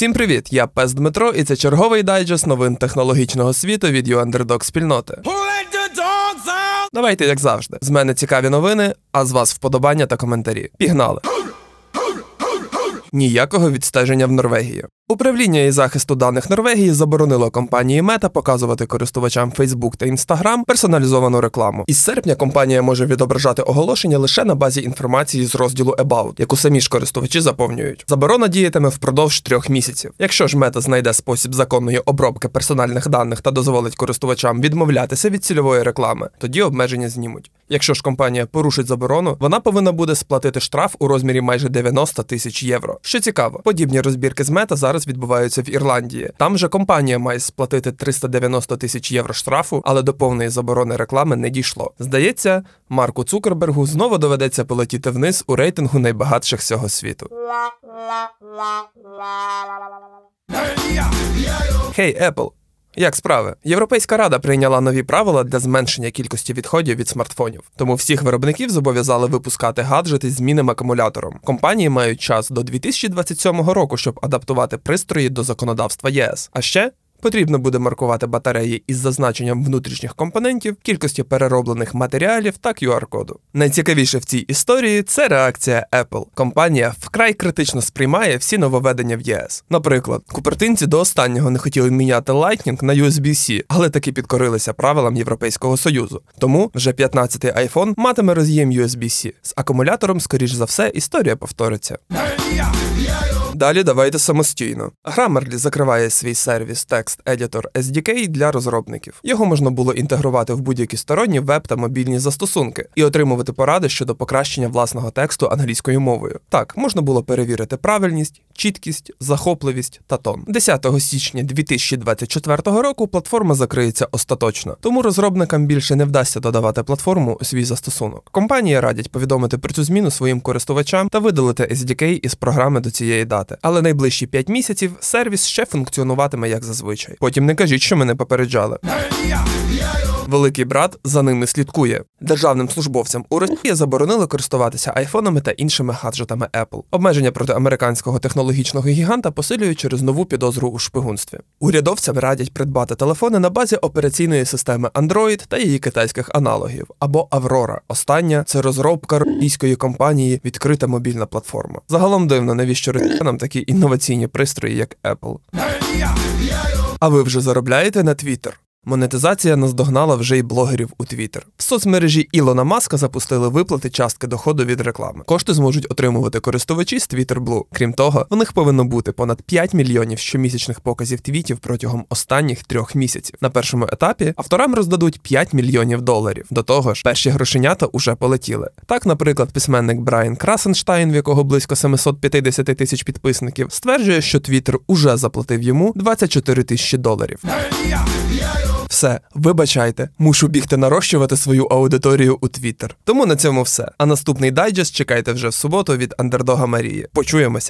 Всім привіт! Я Пес Дмитро, і це черговий дайджест новин технологічного світу від YouUnderdog спільноти. Давайте, як завжди. З мене цікаві новини, а з вас вподобання та коментарі. Пігнали! Ніякого відстеження в Норвегії. Управління і захисту даних Норвегії заборонило компанії Мета показувати користувачам Facebook та Instagram персоналізовану рекламу. Із серпня компанія може відображати оголошення лише на базі інформації з розділу About, яку самі ж користувачі заповнюють. Заборона діятиме впродовж трьох місяців. Якщо ж мета знайде спосіб законної обробки персональних даних та дозволить користувачам відмовлятися від цільової реклами, тоді обмеження знімуть. Якщо ж компанія порушить заборону, вона повинна буде сплатити штраф у розмірі майже 90 тисяч євро. Що цікаво, подібні розбірки з мета зараз відбуваються в Ірландії. Там же компанія має сплатити 390 тисяч євро штрафу, але до повної заборони реклами не дійшло. Здається, Марку Цукербергу знову доведеться полетіти вниз у рейтингу найбагатших всього світу. Хей, hey, Apple! Як справи? Європейська рада прийняла нові правила для зменшення кількості відходів від смартфонів. Тому всіх виробників зобов'язали випускати гаджети з змінним акумулятором. Компанії мають час до 2027 року, щоб адаптувати пристрої до законодавства ЄС. А ще Потрібно буде маркувати батареї із зазначенням внутрішніх компонентів, кількості перероблених матеріалів та QR-коду. Найцікавіше в цій історії це реакція Apple. Компанія вкрай критично сприймає всі нововведення в єС. Наприклад, купертинці до останнього не хотіли міняти Lightning на USB-C, але таки підкорилися правилам Європейського союзу. Тому вже 15-й iPhone матиме роз'єм USB-C. З акумулятором, скоріш за все, історія повториться. Далі давайте самостійно. Grammarly закриває свій сервіс Text Editor SDK для розробників. Його можна було інтегрувати в будь-які сторонні веб та мобільні застосунки і отримувати поради щодо покращення власного тексту англійською мовою. Так, можна було перевірити правильність, чіткість, захопливість та тон. 10 січня 2024 року платформа закриється остаточно, тому розробникам більше не вдасться додавати платформу у свій застосунок. Компанії радять повідомити про цю зміну своїм користувачам та видалити SDK із програми до цієї дати працювати. Але найближчі 5 місяців сервіс ще функціонуватиме як зазвичай. Потім не кажіть, що мене попереджали. Великий брат за ними слідкує. Державним службовцям у Росії заборонили користуватися айфонами та іншими гаджетами Apple. Обмеження проти американського технологічного гіганта посилюють через нову підозру у шпигунстві. Урядовцям радять придбати телефони на базі операційної системи Android та її китайських аналогів або Aurora. Остання це розробка російської компанії відкрита мобільна платформа. Загалом дивно, навіщо росіянам такі інноваційні пристрої, як Apple. А ви вже заробляєте на Twitter? Монетизація наздогнала вже й блогерів у Твіттер. В соцмережі Ілона Маска запустили виплати частки доходу від реклами. Кошти зможуть отримувати користувачі з Twitter Blue. Крім того, в них повинно бути понад 5 мільйонів щомісячних показів твітів протягом останніх трьох місяців. На першому етапі авторам роздадуть 5 мільйонів доларів. До того ж, перші грошенята уже полетіли. Так, наприклад, письменник Брайан Красенштайн, в якого близько 750 тисяч підписників, стверджує, що Твіттер уже заплатив йому 24 тисячі доларів. Все, вибачайте, мушу бігти нарощувати свою аудиторію у Твіттер. Тому на цьому все. А наступний дайджест чекайте вже в суботу від Андердога Марії. Почуємося.